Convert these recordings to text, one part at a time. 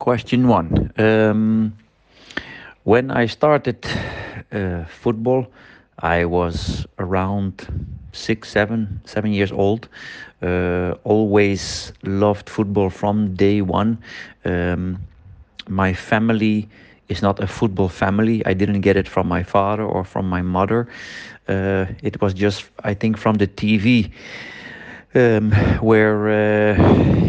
Question one. Um, when I started uh, football, I was around six, seven, seven years old. Uh, always loved football from day one. Um, my family is not a football family. I didn't get it from my father or from my mother. Uh, it was just, I think, from the TV. Um, where uh,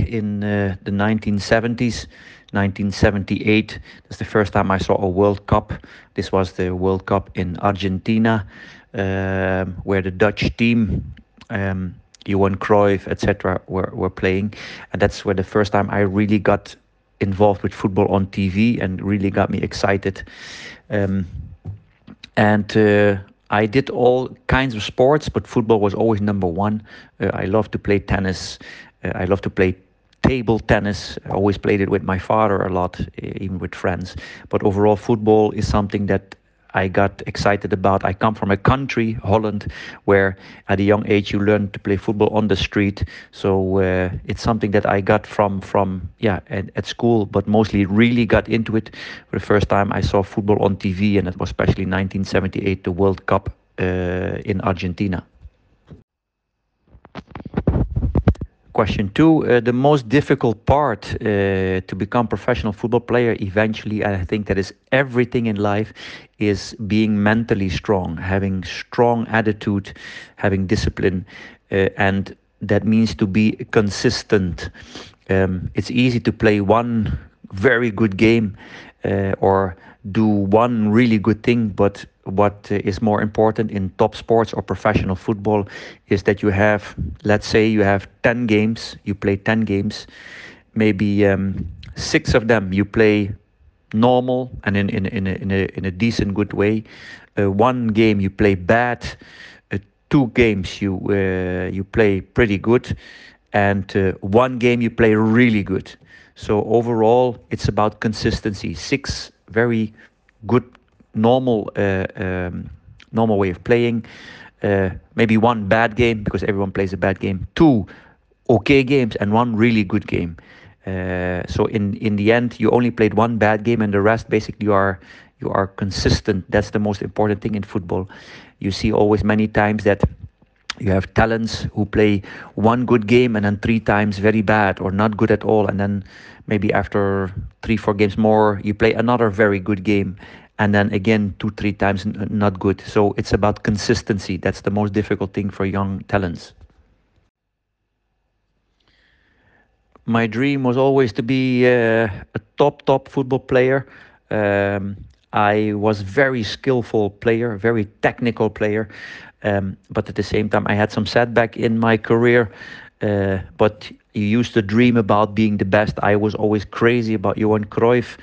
in uh, the 1970s 1978. That's the first time I saw a World Cup. This was the World Cup in Argentina, um, where the Dutch team, um, Johan Cruyff, etc., were, were playing. And that's where the first time I really got involved with football on TV and really got me excited. Um, and uh, I did all kinds of sports, but football was always number one. Uh, I love to play tennis. Uh, I love to play table tennis. I always played it with my father a lot, even with friends. But overall, football is something that I got excited about. I come from a country, Holland, where at a young age you learn to play football on the street. So uh, it's something that I got from from yeah at, at, school, but mostly really got into it for the first time. I saw football on TV, and it was especially 1978, the World Cup uh, in Argentina. Question two, uh, the most difficult part uh, to become professional football player eventually, I think that is everything in life, is being mentally strong, having strong attitude, having discipline, uh, and that means to be consistent. Um, it's easy to play one very good game uh, or do one really good thing, but what is more important in top sports or professional football is that you have, let's say, you have 10 games, you play 10 games, maybe um, six of them you play normal and in, in, in, a, in, a, in a decent, good way. Uh, one game you play bad, uh, two games you, uh, you play pretty good, and uh, one game you play really good. So overall, it's about consistency. Six very good normal uh, um, normal way of playing. Uh, maybe one bad game because everyone plays a bad game. Two okay games and one really good game. Uh, so in in the end, you only played one bad game and the rest basically you are you are consistent. That's the most important thing in football. You see always many times that you have talents who play one good game and then three times very bad or not good at all. And then maybe after three four games more you play another very good game and then again two three times not good. So it's about consistency. That's the most difficult thing for young talents. My dream was always to be uh, a top top football player. Um, i was very skillful player very technical player um, but at the same time i had some setback in my career uh, but you used to dream about being the best. I was always crazy about Johan Cruyff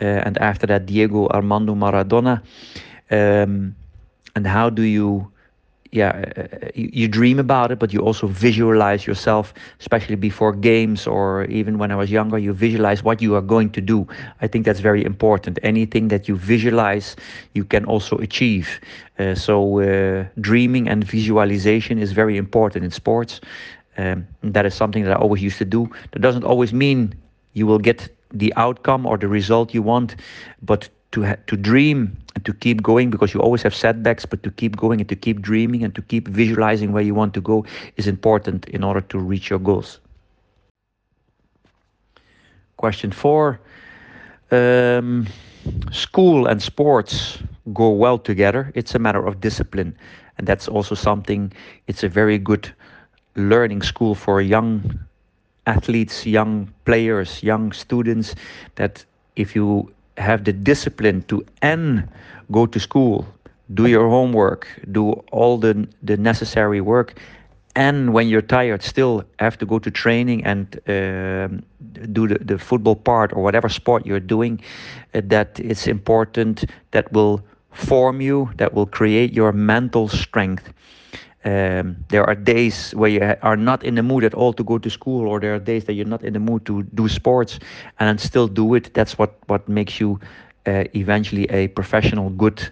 uh, and after that Diego Armando Maradona. Um, and how do you, yeah, uh, you, you, dream about it, but you also visualize yourself, especially before games or even when I was younger, you visualize what you are going to do. I think that's very important. Anything that you visualize, you can also achieve. Uh, so uh, dreaming and visualization is very important in sports. Um, that is something that I always used to do. That doesn't always mean you will get the outcome or the result you want, but to ha- to dream and to keep going because you always have setbacks, but to keep going and to keep dreaming and to keep visualizing where you want to go is important in order to reach your goals. Question four. Um, school and sports go well together. It's a matter of discipline. And that's also something, it's a very good learning school for young athletes, young players, young students that if you have the discipline to n go to school, do your homework, do all the the necessary work, and when you're tired, still have to go to training and uh, do the, the football part or whatever sport you're doing, uh, that it's important that will form you, that will create your mental strength. Um, there are days where you are not in the mood at all to go to school, or there are days that you're not in the mood to do sports and still do it. That's what, what makes you uh, eventually a professional, good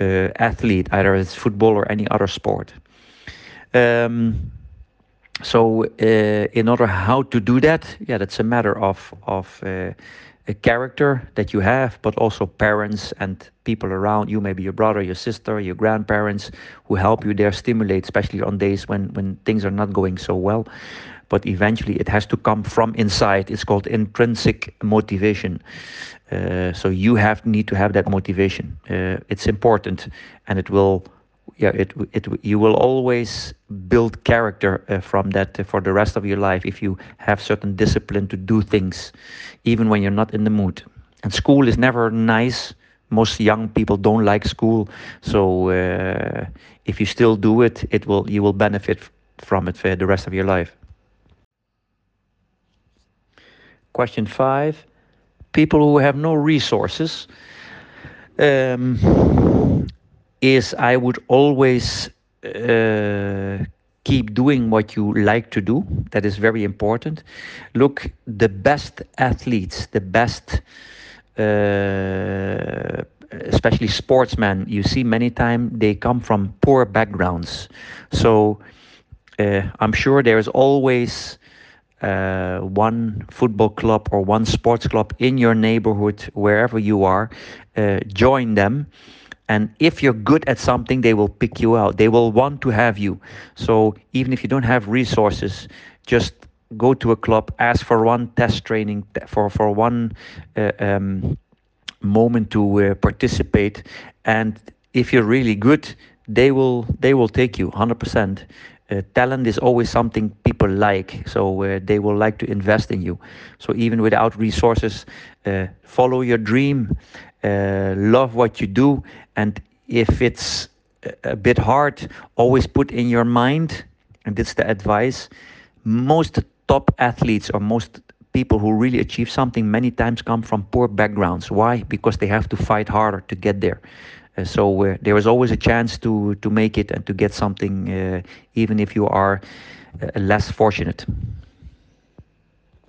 uh, athlete, either it's football or any other sport. Um, so, uh, in order how to do that, yeah, that's a matter of of uh, a character that you have, but also parents and people around you, maybe your brother, your sister, your grandparents, who help you there, stimulate, especially on days when, when things are not going so well. But eventually, it has to come from inside. It's called intrinsic motivation. Uh, so you have need to have that motivation. Uh, it's important, and it will yeah, it it you will always build character uh, from that uh, for the rest of your life if you have certain discipline to do things, even when you're not in the mood. And school is never nice. Most young people don't like school, so uh, if you still do it, it will you will benefit from it for the rest of your life. Question five: People who have no resources. Um, is I would always uh, keep doing what you like to do. That is very important. Look, the best athletes, the best, uh, especially sportsmen, you see many times they come from poor backgrounds. So uh, I'm sure there is always. Uh, one football club or one sports club in your neighborhood, wherever you are, uh, join them and if you're good at something, they will pick you out. They will want to have you. So even if you don't have resources, just go to a club, ask for one test training, for, for one uh, um, moment to uh, participate. And if you're really good, they will they will take you 100%. Uh, talent is always something people like, so uh, they will like to invest in you. So even without resources, uh, follow your dream uh, love what you do, and if it's a bit hard, always put in your mind, and that's the advice. Most top athletes or most people who really achieve something many times come from poor backgrounds. Why? Because they have to fight harder to get there. Uh, so uh, there is always a chance to to make it and to get something, uh, even if you are uh, less fortunate.